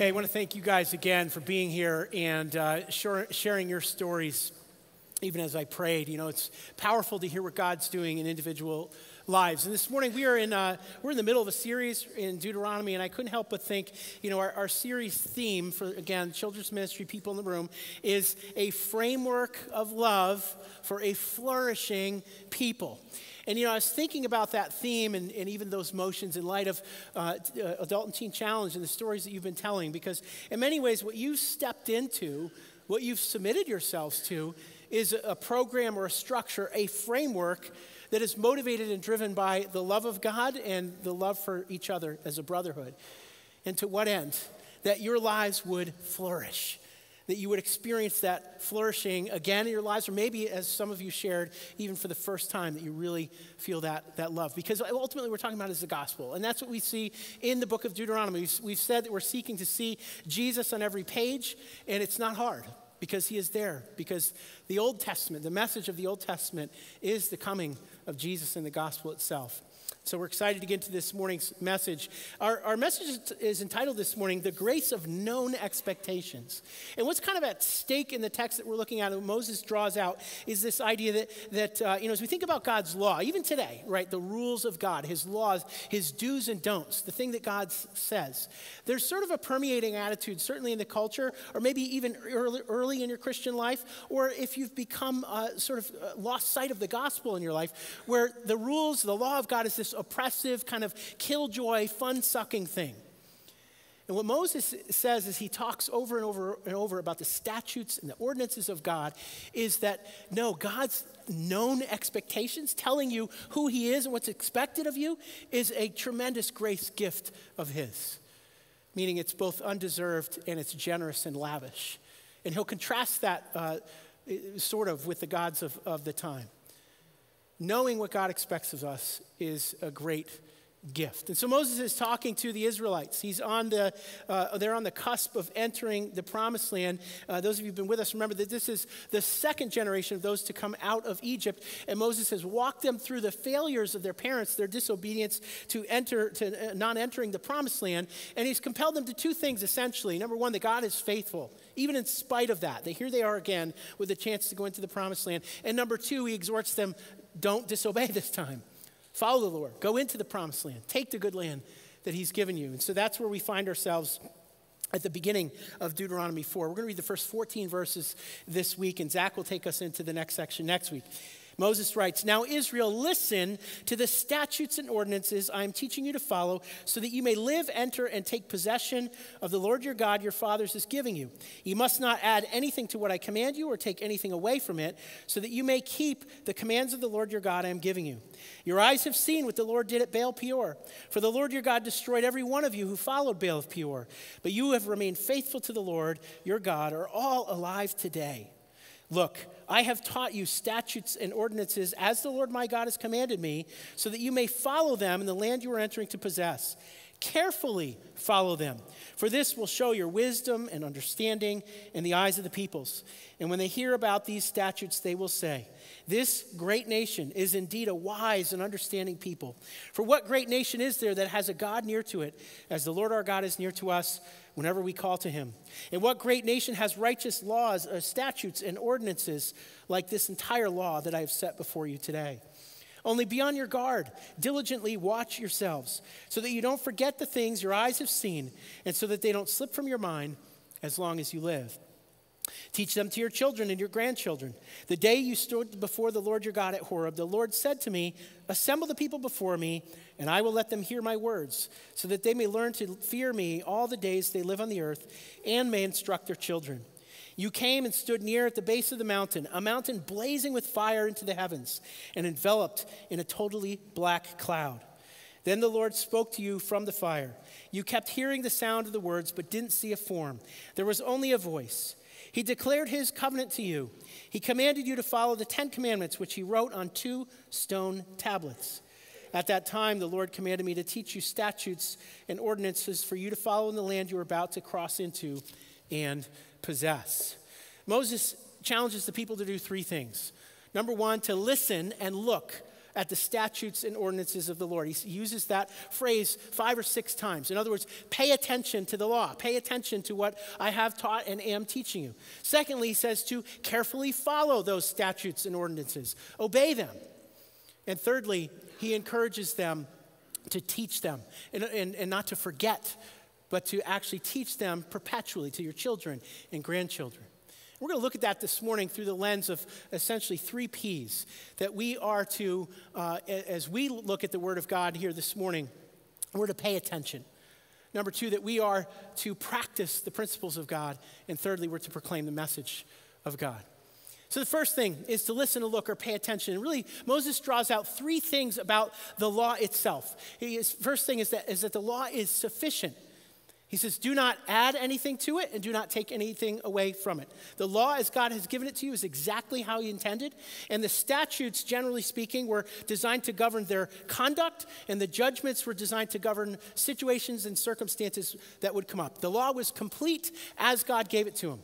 Hey, I want to thank you guys again for being here and uh, sharing your stories, even as I prayed. You know, it's powerful to hear what God's doing in individual lives. And this morning we are in, uh, we're in the middle of a series in Deuteronomy, and I couldn't help but think, you know, our, our series theme for, again, children's ministry, people in the room, is a framework of love for a flourishing people. And you know, I was thinking about that theme and, and even those motions in light of uh, uh, Adult and Teen Challenge and the stories that you've been telling, because in many ways, what you've stepped into, what you've submitted yourselves to, is a program or a structure, a framework that is motivated and driven by the love of God and the love for each other as a brotherhood. And to what end? That your lives would flourish that you would experience that flourishing again in your lives, or maybe as some of you shared, even for the first time, that you really feel that, that love. Because ultimately, we're talking about is the gospel. And that's what we see in the book of Deuteronomy. We've, we've said that we're seeking to see Jesus on every page, and it's not hard because he is there. Because the Old Testament, the message of the Old Testament, is the coming of Jesus in the gospel itself. So we're excited to get into this morning's message. Our, our message is entitled this morning, The Grace of Known Expectations. And what's kind of at stake in the text that we're looking at, that Moses draws out, is this idea that, that uh, you know, as we think about God's law, even today, right, the rules of God, his laws, his do's and don'ts, the thing that God says, there's sort of a permeating attitude, certainly in the culture, or maybe even early, early in your Christian life, or if you've become uh, sort of uh, lost sight of the gospel in your life, where the rules, the law of God is this this oppressive, kind of killjoy, fun sucking thing. And what Moses says as he talks over and over and over about the statutes and the ordinances of God is that no, God's known expectations, telling you who he is and what's expected of you, is a tremendous grace gift of his. Meaning it's both undeserved and it's generous and lavish. And he'll contrast that uh, sort of with the gods of, of the time knowing what God expects of us is a great gift. And so Moses is talking to the Israelites. He's on the, uh, they're on the cusp of entering the promised land. Uh, those of you who've been with us remember that this is the second generation of those to come out of Egypt. And Moses has walked them through the failures of their parents, their disobedience to enter, to uh, not entering the promised land. And he's compelled them to two things essentially. Number one, that God is faithful, even in spite of that. That here they are again with a chance to go into the promised land. And number two, he exhorts them don't disobey this time. Follow the Lord. Go into the promised land. Take the good land that He's given you. And so that's where we find ourselves at the beginning of Deuteronomy 4. We're going to read the first 14 verses this week, and Zach will take us into the next section next week. Moses writes, Now, Israel, listen to the statutes and ordinances I am teaching you to follow, so that you may live, enter, and take possession of the Lord your God, your fathers, is giving you. You must not add anything to what I command you or take anything away from it, so that you may keep the commands of the Lord your God I am giving you. Your eyes have seen what the Lord did at Baal Peor. For the Lord your God destroyed every one of you who followed Baal of Peor. But you have remained faithful to the Lord your God, are all alive today. Look, I have taught you statutes and ordinances as the Lord my God has commanded me, so that you may follow them in the land you are entering to possess. Carefully follow them, for this will show your wisdom and understanding in the eyes of the peoples. And when they hear about these statutes, they will say, This great nation is indeed a wise and understanding people. For what great nation is there that has a God near to it, as the Lord our God is near to us? Whenever we call to him. And what great nation has righteous laws, uh, statutes, and ordinances like this entire law that I have set before you today? Only be on your guard, diligently watch yourselves, so that you don't forget the things your eyes have seen, and so that they don't slip from your mind as long as you live. Teach them to your children and your grandchildren. The day you stood before the Lord your God at Horeb, the Lord said to me, Assemble the people before me, and I will let them hear my words, so that they may learn to fear me all the days they live on the earth, and may instruct their children. You came and stood near at the base of the mountain, a mountain blazing with fire into the heavens, and enveloped in a totally black cloud. Then the Lord spoke to you from the fire. You kept hearing the sound of the words, but didn't see a form. There was only a voice. He declared his covenant to you. He commanded you to follow the Ten Commandments, which he wrote on two stone tablets. At that time, the Lord commanded me to teach you statutes and ordinances for you to follow in the land you are about to cross into and possess. Moses challenges the people to do three things. Number one, to listen and look at the statutes and ordinances of the Lord. He uses that phrase five or six times. In other words, pay attention to the law, pay attention to what I have taught and am teaching you. Secondly, he says to carefully follow those statutes and ordinances, obey them. And thirdly, he encourages them to teach them and, and, and not to forget, but to actually teach them perpetually to your children and grandchildren. We're going to look at that this morning through the lens of essentially three P's that we are to, uh, as we look at the Word of God here this morning, we're to pay attention. Number two, that we are to practice the principles of God. And thirdly, we're to proclaim the message of God. So the first thing is to listen, to look, or pay attention. And really, Moses draws out three things about the law itself. His first thing is that, is that the law is sufficient. He says, Do not add anything to it and do not take anything away from it. The law, as God has given it to you, is exactly how He intended. And the statutes, generally speaking, were designed to govern their conduct, and the judgments were designed to govern situations and circumstances that would come up. The law was complete as God gave it to him.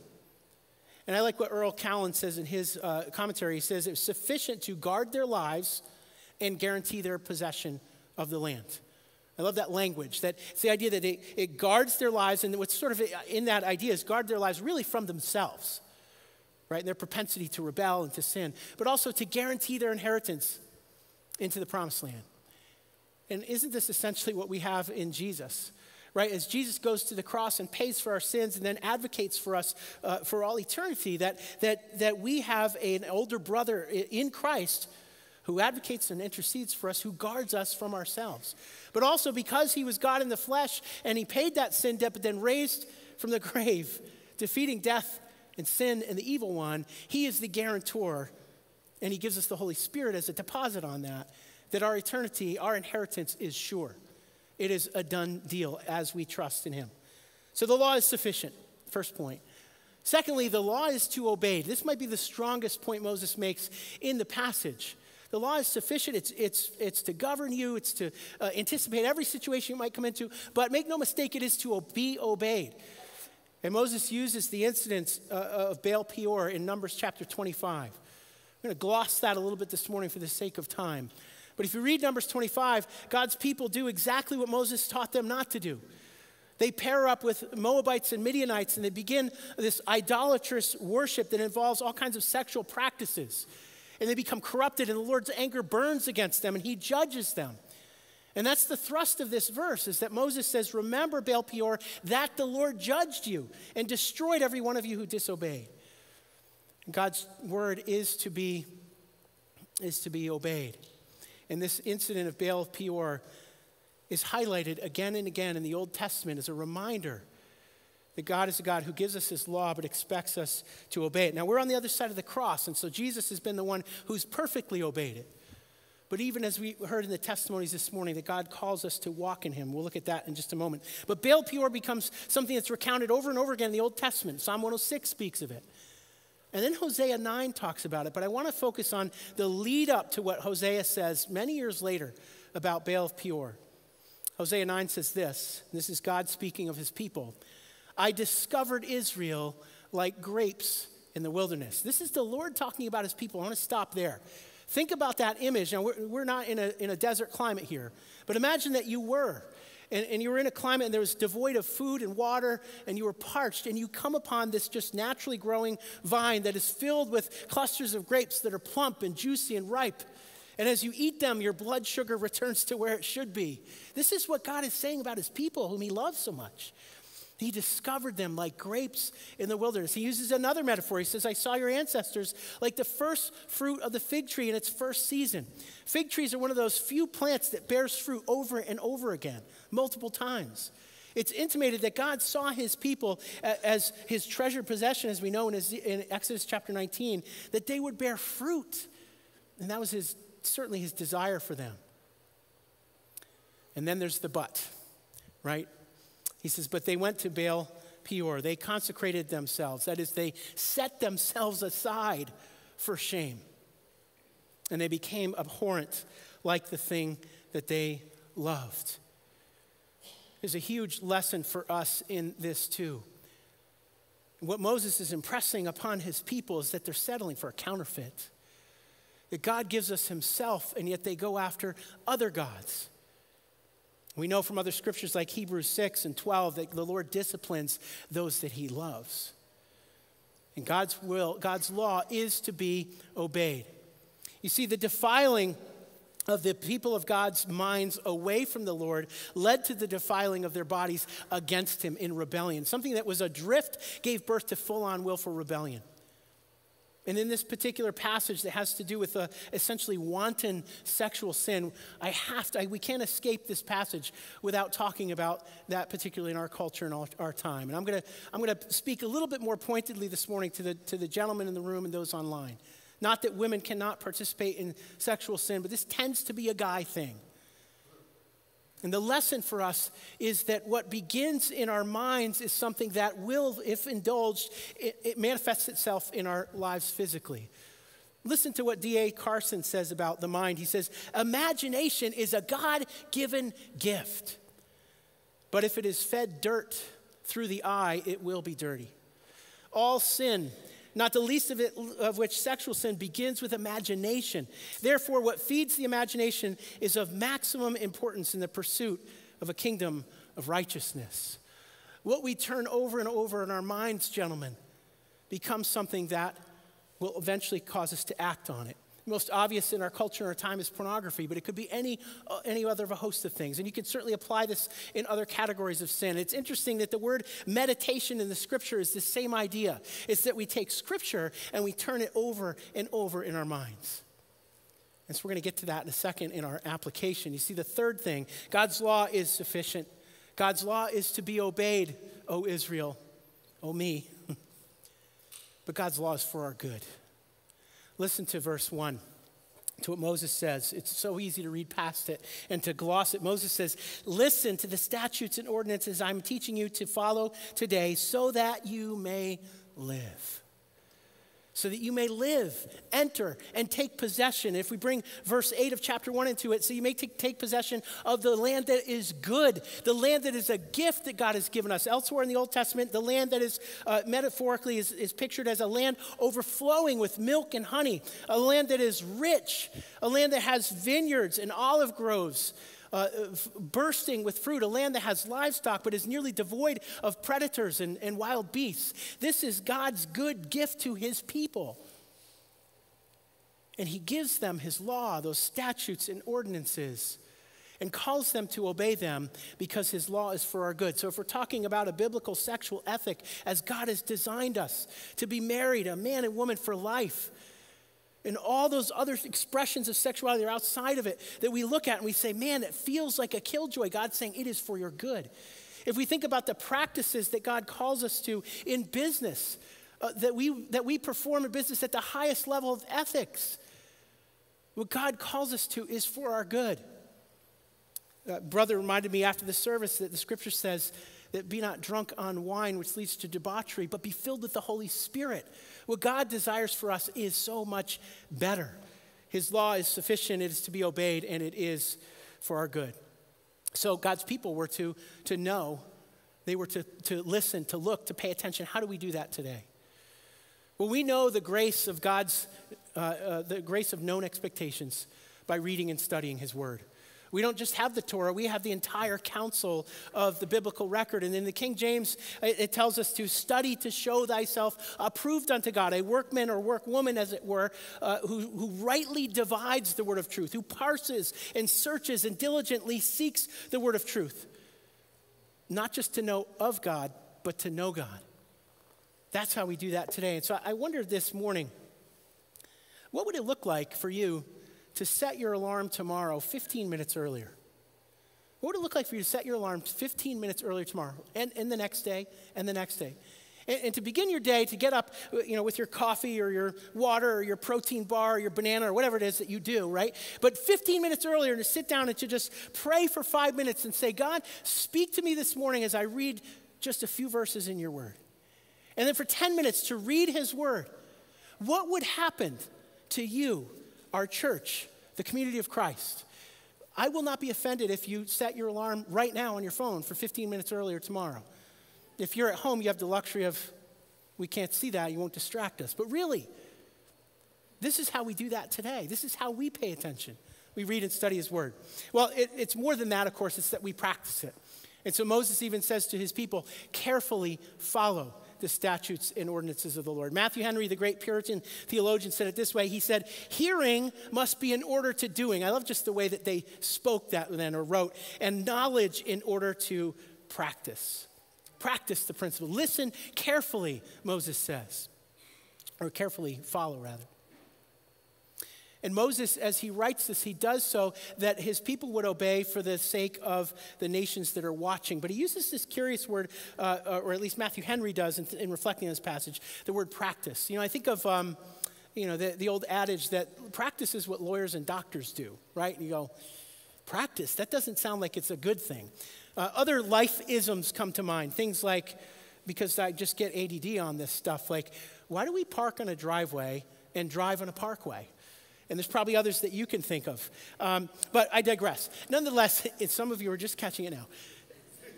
And I like what Earl Kalland says in his uh, commentary. He says, It was sufficient to guard their lives and guarantee their possession of the land. I love that language. That it's the idea that it, it guards their lives, and what's sort of in that idea is guard their lives really from themselves, right? And their propensity to rebel and to sin, but also to guarantee their inheritance into the promised land. And isn't this essentially what we have in Jesus? Right, as Jesus goes to the cross and pays for our sins and then advocates for us uh, for all eternity, that, that, that we have an older brother in Christ who advocates and intercedes for us, who guards us from ourselves. But also because he was God in the flesh and he paid that sin debt, but then raised from the grave, defeating death and sin and the evil one, he is the guarantor. And he gives us the Holy Spirit as a deposit on that, that our eternity, our inheritance is sure. It is a done deal as we trust in him. So the law is sufficient, first point. Secondly, the law is to obey. This might be the strongest point Moses makes in the passage. The law is sufficient. It's, it's, it's to govern you, it's to uh, anticipate every situation you might come into. But make no mistake, it is to be obeyed. And Moses uses the incidents uh, of Baal Peor in Numbers chapter 25. I'm going to gloss that a little bit this morning for the sake of time. But if you read Numbers 25, God's people do exactly what Moses taught them not to do. They pair up with Moabites and Midianites and they begin this idolatrous worship that involves all kinds of sexual practices and they become corrupted, and the Lord's anger burns against them, and he judges them. And that's the thrust of this verse is that Moses says, Remember, Baal Peor, that the Lord judged you and destroyed every one of you who disobeyed. God's word is to be, is to be obeyed. And this incident of Baal Peor is highlighted again and again in the Old Testament as a reminder that God is a God who gives us his law but expects us to obey it. Now, we're on the other side of the cross, and so Jesus has been the one who's perfectly obeyed it. But even as we heard in the testimonies this morning, that God calls us to walk in him. We'll look at that in just a moment. But Baal Peor becomes something that's recounted over and over again in the Old Testament. Psalm 106 speaks of it. And then Hosea 9 talks about it. But I want to focus on the lead up to what Hosea says many years later about Baal Peor. Hosea 9 says this this is God speaking of his people. I discovered Israel like grapes in the wilderness. This is the Lord talking about his people. I want to stop there. Think about that image. Now, we're, we're not in a, in a desert climate here, but imagine that you were. And, and, you were in a climate and there was devoid of food and water, and you were parched, and you come upon this just naturally growing vine that is filled with clusters of grapes that are plump and juicy and ripe. And as you eat them, your blood sugar returns to where it should be. This is what God is saying about his people, whom he loves so much. He discovered them like grapes in the wilderness. He uses another metaphor. He says, I saw your ancestors like the first fruit of the fig tree in its first season. Fig trees are one of those few plants that bears fruit over and over again, multiple times. It's intimated that God saw his people as his treasured possession, as we know in, Exodus chapter 19, that they would bear fruit. And that was his, certainly his desire for them. And then there's the but, right? He says, But they went to Baal Peor. They consecrated themselves. That is, they set themselves aside for shame. And they became abhorrent like the thing that they loved. There's a huge lesson for us in this, too. What Moses is impressing upon his people is that they're settling for a counterfeit. That God gives us Himself, and yet they go after other gods. We know from other scriptures like Hebrews 6 and 12 that the Lord disciplines those that He loves. And God's will, God's law is to be obeyed. You see, the defiling of the people of God's minds away from the Lord led to the defiling of their bodies against Him in rebellion. Something that was adrift gave birth to full on willful rebellion. And in this particular passage that has to do with a, essentially wanton sexual sin, I have to, I, we can't escape this passage without talking about that, particularly in our culture and our, our time. And I'm going to I'm to speak a little bit more pointedly this morning to the, to the gentlemen in the room and those online. Not that women cannot participate in sexual sin, but this tends to be a guy thing. And the lesson for us is that what begins in our minds is something that will, if indulged, it, it manifests itself in our lives physically. Listen to what D.A. Carson says about the mind. He says, Imagination is a God given gift, but if it is fed dirt through the eye, it will be dirty. All sin not the least of it of which sexual sin begins with imagination. Therefore, what feeds the imagination is of maximum importance in the pursuit of a kingdom of righteousness. What we turn over and over in our minds, gentlemen, becomes something that will eventually cause us to act on it most obvious in our culture and our time is pornography, but it could be any, uh, any other of a host of things. And you can certainly apply this in other categories of sin. It's interesting that the word meditation in the scripture is the same idea. It's that we take scripture and we turn it over and over in our minds. And so we're going to get to that in a second in our application. You see, the third thing God's law is sufficient. God's law is to be obeyed, O Israel, O me. but God's law is for our good. Listen to verse 1 to what Moses says. It's so easy to read past it and to gloss it. Moses says, Listen to the statutes and ordinances I'm teaching you to follow today so that you may live so that you may live, enter, and take possession. If we bring verse 8 of chapter 1 into it, so you may take, possession of the land that is good, the land that is a gift that God has given us. Elsewhere in the Old Testament, the land that is uh, metaphorically is, is pictured as a land overflowing with milk and honey, a land that is rich, a land that has vineyards and olive groves uh, bursting with fruit, a land that has livestock but is nearly devoid of predators and, and wild beasts. This is God's good gift to his people. And he gives them his law, those statutes and ordinances, and calls them to obey them because his law is for our good. So, if we're talking about a biblical sexual ethic, as God has designed us to be married, a man and woman for life, and all those other expressions of sexuality are outside of it that we look at and we say, man, it feels like a killjoy. God's saying it is for your good. If we think about the practices that God calls us to in business, uh, that, we, that we perform in business at the highest level of ethics, what God calls us to is for our good. Uh, brother reminded me after the service that the scripture says that be not drunk on wine, which leads to debauchery, but be filled with the Holy Spirit. What God desires for us is so much better. His law is sufficient, it is to be obeyed, and it is for our good. So God's people were to, to know, they were to, to listen, to look, to pay attention. How do we do that today? Well, we know the grace of God's, uh, uh, the grace of known expectations by reading and studying His Word. We don't just have the Torah, we have the entire counsel of the biblical record. And in the King James, it tells us to study to show thyself approved unto God, a workman or workwoman, as it were, uh, who, who rightly divides the word of truth, who parses and searches and diligently seeks the word of truth. Not just to know of God, but to know God. That's how we do that today. And so I wondered this morning what would it look like for you to set your alarm tomorrow 15 minutes earlier? What would it look like for you to set your alarm 15 minutes earlier tomorrow and, and the next day and the next day? And, and, to begin your day, to get up you know, with your coffee or your water or your protein bar or your banana or whatever it is that you do, right? But 15 minutes earlier to sit down and to just pray for five minutes and say, God, speak to me this morning as I read just a few verses in your word. And then for 10 minutes to read his word. What would happen to you our church, the community of Christ. I will not be offended if you set your alarm right now on your phone for 15 minutes earlier tomorrow. If you're at home, you have the luxury of, we can't see that, you won't distract us. But really, This is how we do that today. This is how we pay attention. We read and study His Word. Well, it, it's more than that, of course, it's that we practice it. And so Moses even says to his people, carefully follow the statutes and ordinances of the Lord. Matthew Henry, the great Puritan theologian, said it this way He said, Hearing must be in order to doing. I love just the way that they spoke that then or wrote, and knowledge in order to practice. Practice the principle. Listen carefully, Moses says, or carefully follow, rather. And Moses, as he writes this, he does so that his people would obey for the sake of the nations that are watching. But he uses this curious word, uh, uh or at least Matthew Henry does in, in, reflecting on this passage, the word practice. You know, I think of, um, you know, the, the old adage that practice is what lawyers and doctors do, right? And you go, practice, that doesn't sound like it's a good thing. Uh, other life isms come to mind, things like, because I just get ADD on this stuff, like, why do we park on a driveway and drive on a parkway? And there's probably others that you can think of. Um, but I digress. Nonetheless, some of you are just catching it now.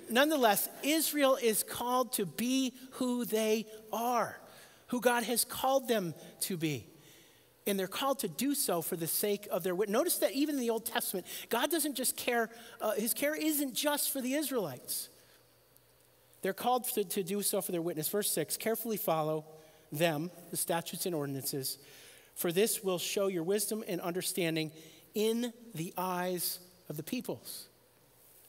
Nonetheless, Israel is called to be who they are, who God has called them to be. And they're called to do so for the sake of their witness. Notice that even in the Old Testament, God doesn't just care, uh, his care isn't just for the Israelites. They're called to, to do so for their witness. Verse 6 carefully follow them, the statutes and ordinances for this will show your wisdom and understanding in the eyes of the peoples.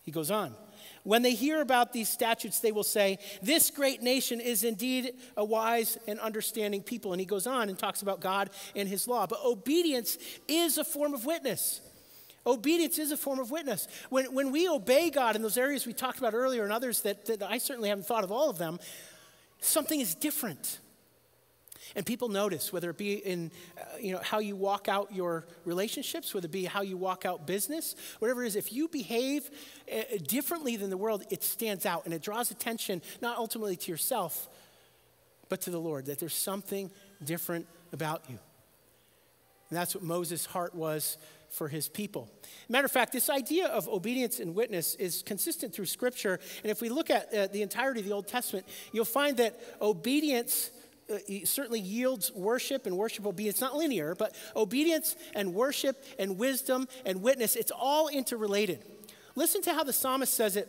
He goes on. When they hear about these statutes, they will say, This great nation is indeed a wise and understanding people. And he goes on and talks about God and his law. But obedience is a form of witness. Obedience is a form of witness. When, when we obey God in those areas we talked about earlier and others that, that I certainly haven't thought of all of them, something is different. And people notice, whether it be in uh, you know, how you walk out your relationships, whether it be how you walk out business, whatever it is, if you behave uh, differently than the world, it stands out and it draws attention not ultimately to yourself, but to the Lord, that there's something different about you. And that's what Moses' heart was for his people. Matter of fact, this idea of obedience and witness is consistent through Scripture. And if we look at uh, the entirety of the Old Testament, you'll find that obedience Uh, certainly yields worship, and worship it's not linear, but obedience and worship and wisdom and witness, it's all interrelated. Listen to how the psalmist says it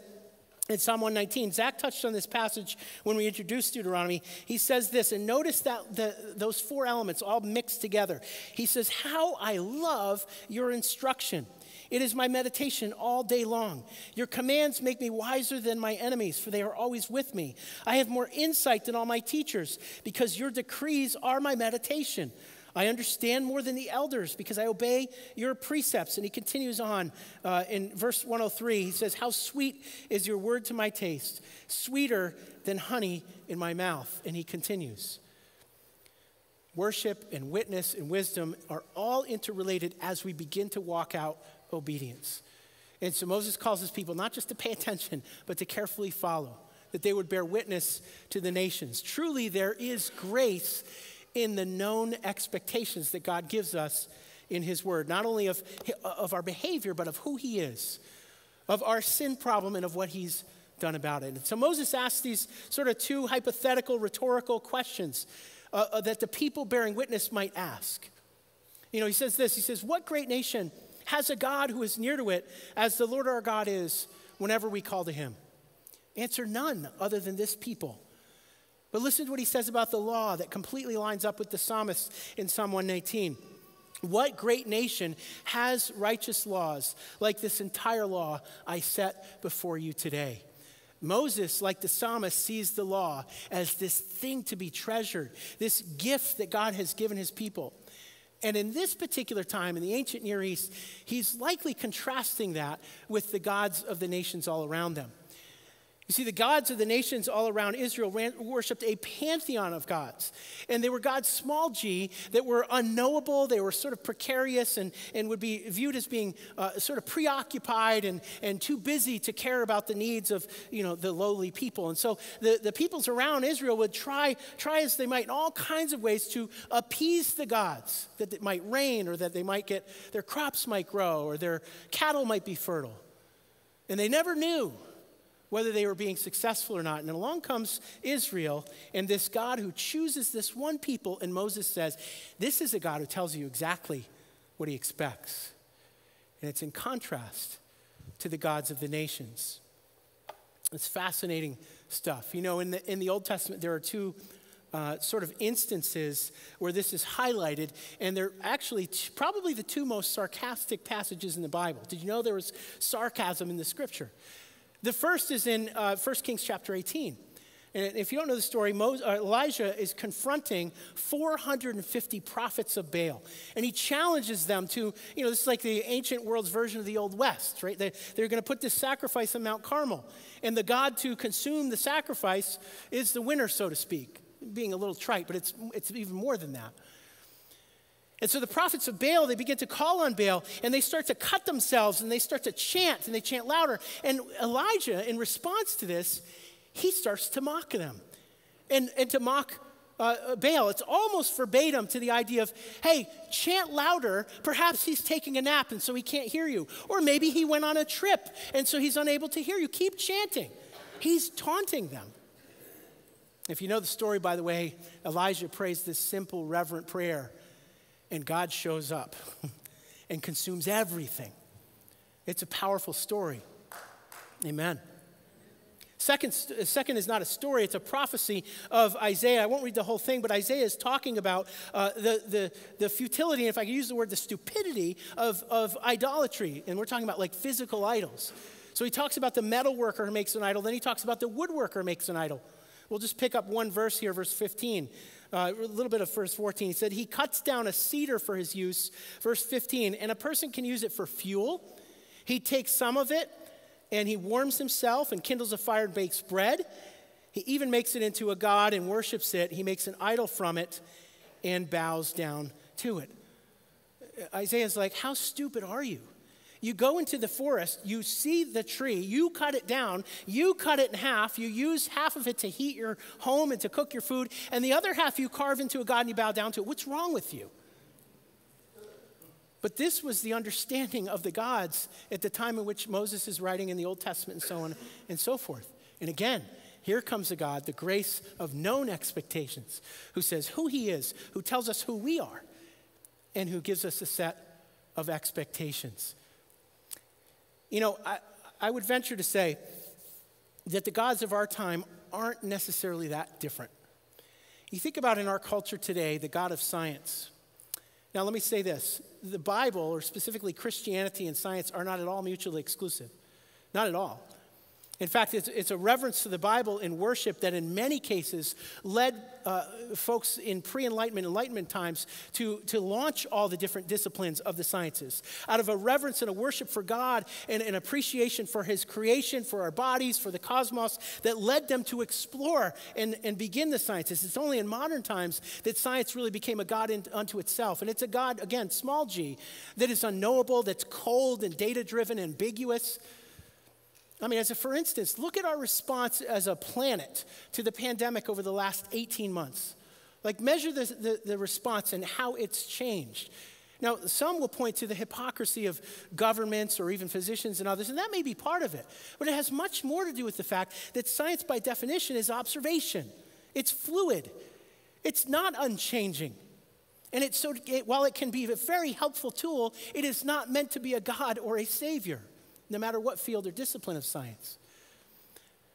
in Psalm 119. Zach touched on this passage when we introduced Deuteronomy. He says this, and notice that the, those four elements all mixed together. He says, How I love your instruction. It is my meditation all day long. Your commands make me wiser than my enemies, for they are always with me. I have more insight than all my teachers, because your decrees are my meditation. I understand more than the elders because I obey your precepts. And he continues on uh, in verse 103. He says, How sweet is your word to my taste, sweeter than honey in my mouth. And he continues. Worship and witness and wisdom are all interrelated as we begin to walk out obedience. And so Moses calls his people not just to pay attention, but to carefully follow, that they would bear witness to the nations. Truly, there is grace in the known expectations that God gives us in his word, not only of, of our behavior, but of who he is, of our sin problem, and of what he's done about it. And so Moses asks these sort of two hypothetical, rhetorical questions uh, uh, that the people bearing witness might ask. You know, he says this He says, What great nation has a God who is near to it as the Lord our God is whenever we call to him? Answer none other than this people. But listen to what he says about the law that completely lines up with the psalmist in Psalm 119. What great nation has righteous laws like this entire law I set before you today? Moses, like the psalmist, sees the law as this thing to be treasured, this gift that God has given his people. And in this particular time in the ancient Near East, he's likely contrasting that with the gods of the nations all around them. You see, the gods of the nations all around Israel ran, worshiped a pantheon of gods. And they were gods, small g, that were unknowable. They were sort of precarious and, and would be viewed as being uh, sort of preoccupied and, and too busy to care about the needs of you know, the lowly people. And so the, the peoples around Israel would try, try as they might in all kinds of ways to appease the gods, that it might rain or that they might get, their crops might grow or their cattle might be fertile. And they never knew whether they were being successful or not. And along comes Israel and this God who chooses this one people. And Moses says, This is a God who tells you exactly what he expects. And it's in contrast to the gods of the nations. It's fascinating stuff. You know, in the, in the Old Testament, there are two uh, sort of instances where this is highlighted, and they're actually t- probably the two most sarcastic passages in the Bible. Did you know there was sarcasm in the scripture? The first is in uh, 1 Kings chapter 18. And if you don't know the story, Moses, uh, Elijah is confronting 450 prophets of Baal. And he challenges them to, you know, this is like the ancient world's version of the Old West, right? They, they're going to put this sacrifice on Mount Carmel. And the God to consume the sacrifice is the winner, so to speak. Being a little trite, but it's, it's even more than that. And so the prophets of Baal, they begin to call on Baal and they start to cut themselves and they start to chant and they chant louder. And Elijah, in response to this, he starts to mock them and, and to mock uh, Baal. It's almost verbatim to the idea of, hey, chant louder. Perhaps he's taking a nap and so he can't hear you. Or maybe he went on a trip and so he's unable to hear you. Keep chanting. He's taunting them. If you know the story, by the way, Elijah prays this simple, reverent prayer, and God shows up and consumes everything. It's a powerful story. Amen. Second, second is not a story, it's a prophecy of Isaiah. I won't read the whole thing, but Isaiah is talking about uh, the, the, the futility, and if I can use the word, the stupidity of, of idolatry. And we're talking about like physical idols. So he talks about the metal worker who makes an idol, then he talks about the woodworker who makes an idol. We'll just pick up one verse here, verse 15. Uh, a little bit of verse 14. He said, He cuts down a cedar for his use. Verse 15, and a person can use it for fuel. He takes some of it and he warms himself and kindles a fire and bakes bread. He even makes it into a god and worships it. He makes an idol from it and bows down to it. Isaiah's like, How stupid are you? You go into the forest, you see the tree, you cut it down, you cut it in half, you use half of it to heat your home and to cook your food, and the other half you carve into a god and you bow down to it. What's wrong with you? But this was the understanding of the gods at the time in which Moses is writing in the Old Testament and so on and so forth. And again, here comes a God, the grace of known expectations, who says who he is, who tells us who we are, and who gives us a set of expectations. You know, I, I would venture to say that the gods of our time aren't necessarily that different. You think about in our culture today, the God of science. Now, let me say this the Bible, or specifically Christianity and science, are not at all mutually exclusive. Not at all. In fact, it's, it's, a reverence to the Bible in worship that in many cases led uh, folks in pre Enlightenment, Enlightenment times to, to launch all the different disciplines of the sciences. Out of a reverence and a worship for God and an appreciation for His creation, for our bodies, for the cosmos, that led them to explore and, and begin the sciences. It's only in modern times that science really became a God in, unto itself. And it's a God, again, small g, that is unknowable, that's cold and data driven, ambiguous. I mean, as a for instance, look at our response as a planet to the pandemic over the last 18 months. Like, measure the, the, the, response and how it's changed. Now, some will point to the hypocrisy of governments or even physicians and others, and that may be part of it. But it has much more to do with the fact that science, by definition, is observation, it's fluid, it's not unchanging. And it's so, it, while it can be a very helpful tool, it is not meant to be a God or a Savior no matter what field or discipline of science.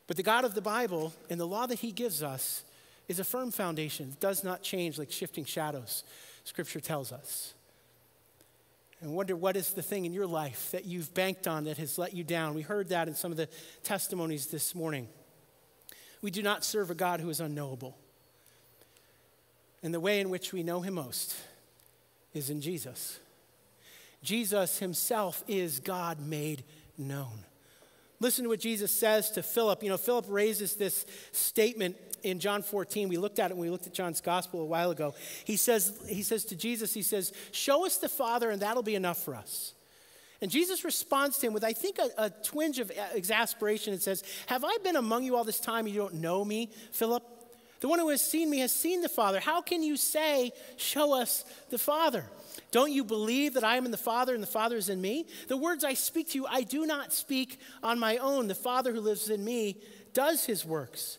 But the God of the Bible and the law that He gives us is a firm foundation. It does not change like shifting shadows, Scripture tells us. And wonder what is the thing in your life that you've banked on that has let you down. We heard that in some of the testimonies this morning. We do not serve a God who is unknowable. And the way in which we know Him most is in Jesus. Jesus Himself is God made known. Listen to what Jesus says to Philip. You know, Philip raises this statement in John 14. We looked at it when we looked at John's gospel a while ago. He says, he says to Jesus, he says, Show us the Father, and that'll be enough for us. And Jesus responds to him with, I think, a, a twinge of exasperation and says, Have I been among you all this time and you don't know me, Philip? The one who has seen me has seen the Father. How can you say, Show us the Father? Don't you believe that I am in the Father and the Father is in me? The words I speak to you, I do not speak on my own. The Father who lives in me does his works.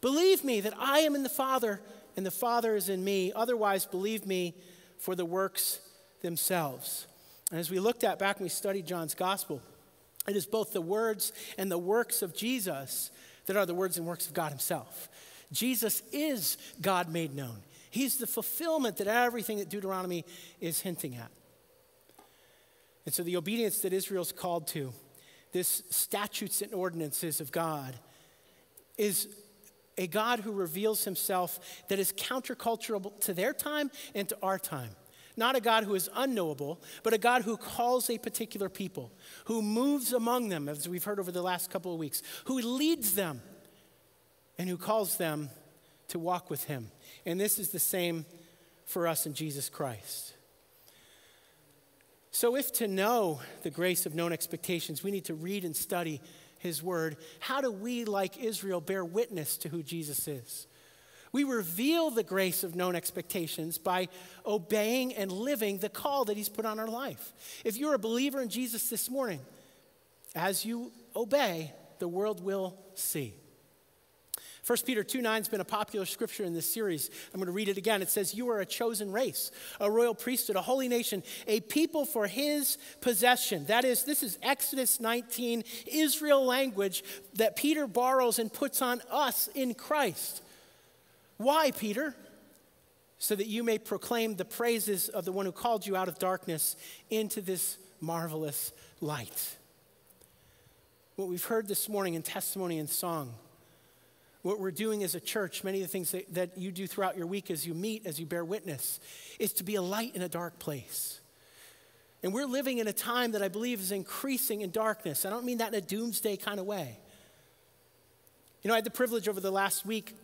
Believe me that I am in the Father and the Father is in me. Otherwise, believe me for the works themselves. And as we looked at back when we studied John's gospel, it is both the words and the works of Jesus that are the words and works of God Himself. Jesus is God made known. He's the fulfillment that everything that Deuteronomy is hinting at. And so the obedience that Israel's called to, this statutes and ordinances of God, is a God who reveals himself that is countercultural to their time and to our time. Not a God who is unknowable, but a God who calls a particular people, who moves among them, as we've heard over the last couple of weeks, who leads them, and who calls them to walk with him. And this is the same for us in Jesus Christ. So, if to know the grace of known expectations, we need to read and study his word, how do we, like Israel, bear witness to who Jesus is? We reveal the grace of known expectations by obeying and living the call that he's put on our life. If you're a believer in Jesus this morning, as you obey, the world will see. 1 Peter 2 9 has been a popular scripture in this series. I'm going to read it again. It says, You are a chosen race, a royal priesthood, a holy nation, a people for his possession. That is, this is Exodus 19, Israel language that Peter borrows and puts on us in Christ. Why, Peter? So that you may proclaim the praises of the one who called you out of darkness into this marvelous light. What we've heard this morning in testimony and song what we're doing as a church, many of the things that, that you do throughout your week as you meet, as you bear witness, is to be a light in a dark place. And we're living in a time that I believe is increasing in darkness. I don't mean that in a doomsday kind of way. You know, I had the privilege over the last week,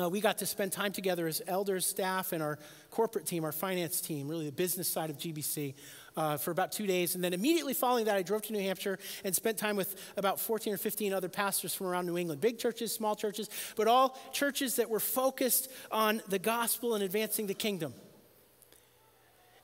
uh, we got to spend time together as elders, staff, and our corporate team, our finance team, really the business side of GBC, uh, for about two days. And then immediately following that, I drove to New Hampshire and spent time with about 14 or 15 other pastors from around New England big churches, small churches, but all churches that were focused on the gospel and advancing the kingdom.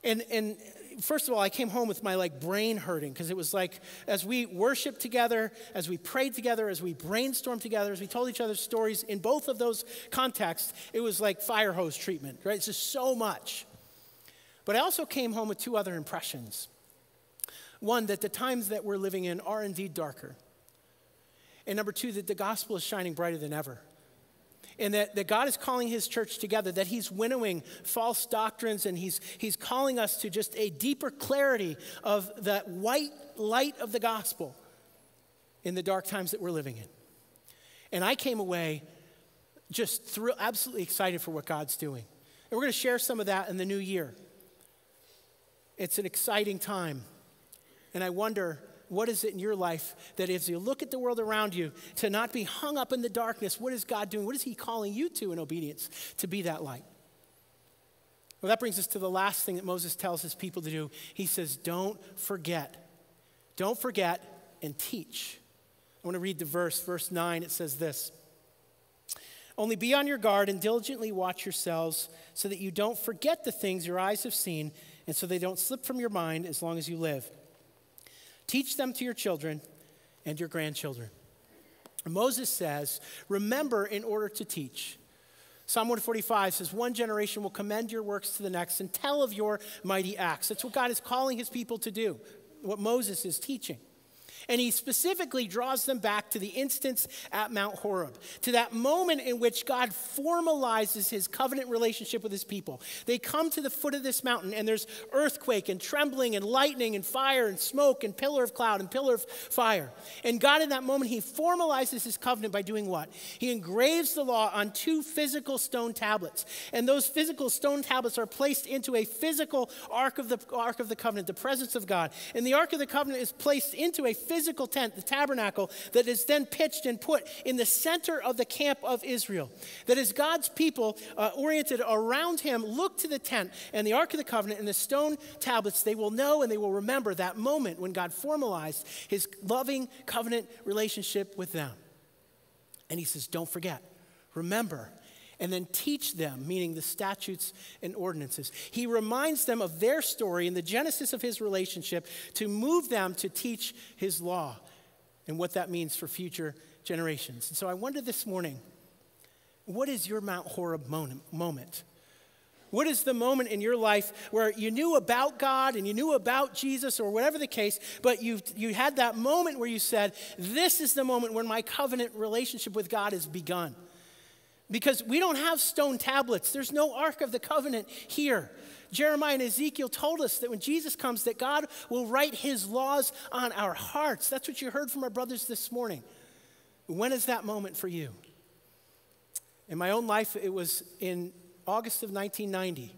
And, and first of all, I came home with my like brain hurting because it was like as we worshiped together, as we prayed together, as we brainstormed together, as we told each other stories in both of those contexts, it was like fire hose treatment, right? It's just so much. But I also came home with two other impressions. One, that the times that we're living in are indeed darker. And number two, that the gospel is shining brighter than ever. And that, that God is calling his church together, that he's winnowing false doctrines, and he's, he's calling us to just a deeper clarity of that white light of the gospel in the dark times that we're living in. And I came away just absolutely excited for what God's doing. And we're going to share some of that in the new year. It's an exciting time. And I wonder, what is it in your life that as you look at the world around you, to not be hung up in the darkness, what is God doing? What is He calling you to in obedience to be that light? Well, that brings us to the last thing that Moses tells his people to do. He says, Don't forget. Don't forget and teach. I want to read the verse, verse 9. It says this Only be on your guard and diligently watch yourselves so that you don't forget the things your eyes have seen and so they don't slip from your mind as long as you live. Teach them to your children and your grandchildren. Moses says, Remember in order to teach. Psalm 145 says, One generation will commend your works to the next and tell of your mighty acts. That's what God is calling his people to do, what Moses is teaching. And he specifically draws them back to the instance at Mount Horeb, to that moment in which God formalizes his covenant relationship with his people. They come to the foot of this mountain, and there's earthquake and trembling and lightning and fire and smoke and pillar of cloud and pillar of fire. And God, in that moment, he formalizes his covenant by doing what? He engraves the law on two physical stone tablets. And those physical stone tablets are placed into a physical ark of the ark of the covenant, the presence of God. And the ark of the covenant is placed into a physical tent, the tabernacle, that is then pitched and put in the center of the camp of Israel. That as God's people uh, oriented around him look to the tent and the Ark of the Covenant and the stone tablets, they will know and they will remember that moment when God formalized his loving covenant relationship with them. And he says, Don't forget, remember. And then teach them, meaning the statutes and ordinances. He reminds them of their story and the genesis of his relationship to move them to teach his law and what that means for future generations. And so I wonder this morning what is your Mount Horeb moment? What is the moment in your life where you knew about God and you knew about Jesus or whatever the case, but you you had that moment where you said, This is the moment when my covenant relationship with God has begun? Because we don't have stone tablets, there's no Ark of the Covenant here. Jeremiah and Ezekiel told us that when Jesus comes, that God will write his laws on our hearts. That's what you heard from our brothers this morning. When is that moment for you? In my own life, it was in August of 1990.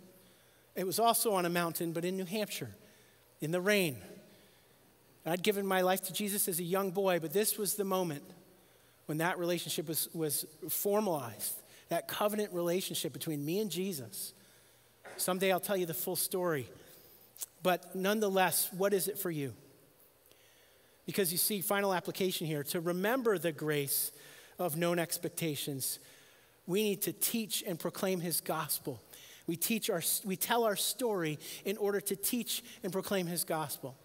It was also on a mountain, but in New Hampshire, in the rain. I'd given my life to Jesus as a young boy, but this was the moment when that relationship was, was formalized, that covenant relationship between me and Jesus. Someday I'll tell you the full story. But nonetheless, what is it for you? Because you see, final application here to remember the grace of known expectations we need to teach and proclaim his gospel. We, teach our, we tell our story in order to teach and proclaim his gospel.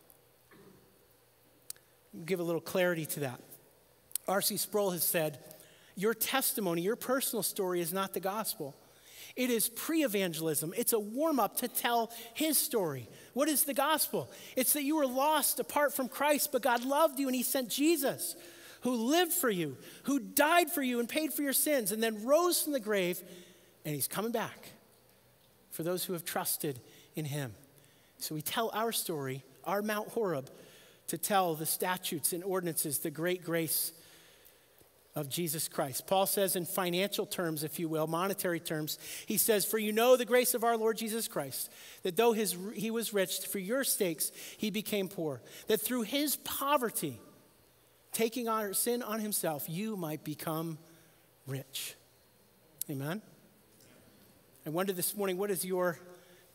Give a little clarity to that. R.C. Sproul has said, Your testimony, your personal story is not the gospel. It is pre evangelism. It's a warm up to tell his story. What is the gospel? It's that you were lost apart from Christ, but God loved you and he sent Jesus who lived for you, who died for you and paid for your sins, and then rose from the grave, and he's coming back for those who have trusted in him. So we tell our story, our Mount Horeb, to tell the statutes and ordinances, the great grace of Jesus Christ. Paul says, in financial terms, if you will, monetary terms, he says, For you know the grace of our Lord Jesus Christ, that though his, he was rich, for your sakes he became poor, that through his poverty, taking our sin on himself, you might become rich. Amen? I wonder this morning, what does your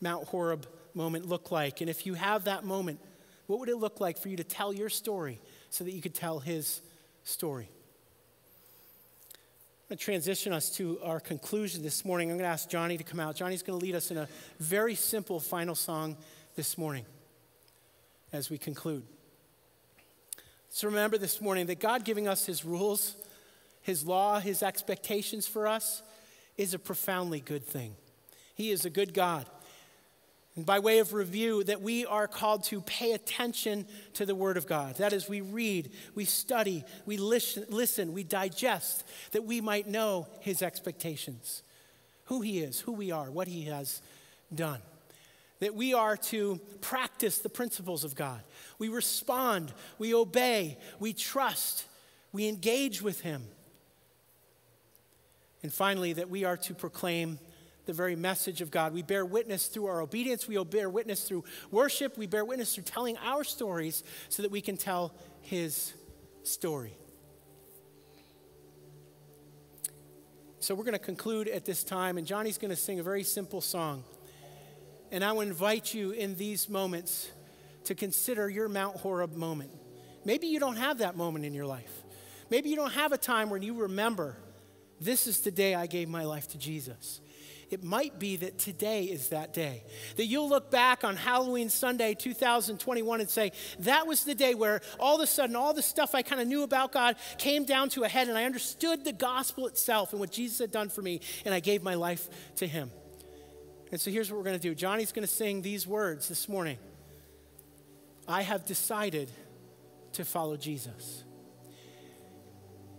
Mount Horeb moment look like? And if you have that moment, what would it look like for you to tell your story so that you could tell his story? I'm going to transition us to our conclusion this morning. I'm going to ask Johnny to come out. Johnny's going to lead us in a very simple final song this morning as we conclude. So remember this morning that God giving us His rules, His law, His expectations for us is a profoundly good thing. He is a good God. And by way of review, that we are called to pay attention to the Word of God. That is, we read, we study, we listen, listen, we digest, that we might know His expectations who He is, who we are, what He has done that we are to practice the principles of God. We respond, we obey, we trust, we engage with Him. And finally, that we are to proclaim the very message of God. We bear witness through our obedience, we bear witness through worship, we bear witness through telling our stories so that we can tell His story. So we're going to conclude at this time, and Johnny's going to sing a very simple song. And I would invite you in these moments to consider your Mount Horeb moment. Maybe you don't have that moment in your life. Maybe you don't have a time when you remember, this is the day I gave my life to Jesus. It might be that today is that day. That you'll look back on Halloween Sunday 2021 and say, that was the day where all of a sudden all the stuff I kind of knew about God came down to a head and I understood the gospel itself and what Jesus had done for me and I gave my life to Him. And so here's what we're going to do Johnny's going to sing these words this morning I have decided to follow Jesus.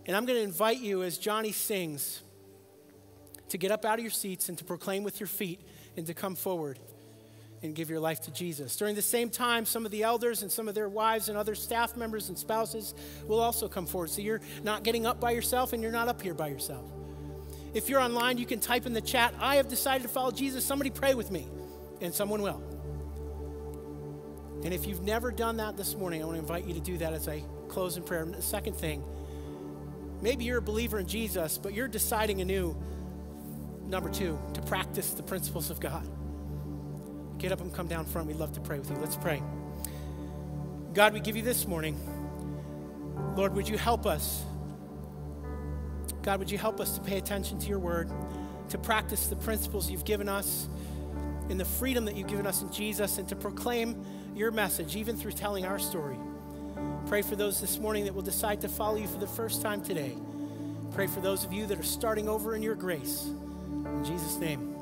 And I'm going to invite you as Johnny sings to get up out of your seats and to proclaim with your feet and to come forward and give your life to Jesus. During the same time, some of the elders and some of their wives and other staff members and spouses will also come forward. So you're not getting up by yourself and you're not up here by yourself. If you're online, you can type in the chat, I have decided to follow Jesus. Somebody pray with me, and someone will. And if you've never done that this morning, I want to invite you to do that as I close in prayer. the second thing, maybe you're a believer in Jesus, but you're deciding anew, number two, to practice the principles of God. Get up and come down front. We'd love to pray with you. Let's pray. God, we give you this morning. Lord, would you help us God, would you help us to pay attention to your word? to practice the principles you've given us in the freedom that you've given us in Jesus and to proclaim your message, even through telling our story. Pray for those this morning that will decide to follow you for the first time today. Pray for those of you that are starting over in your grace. In Jesus' name.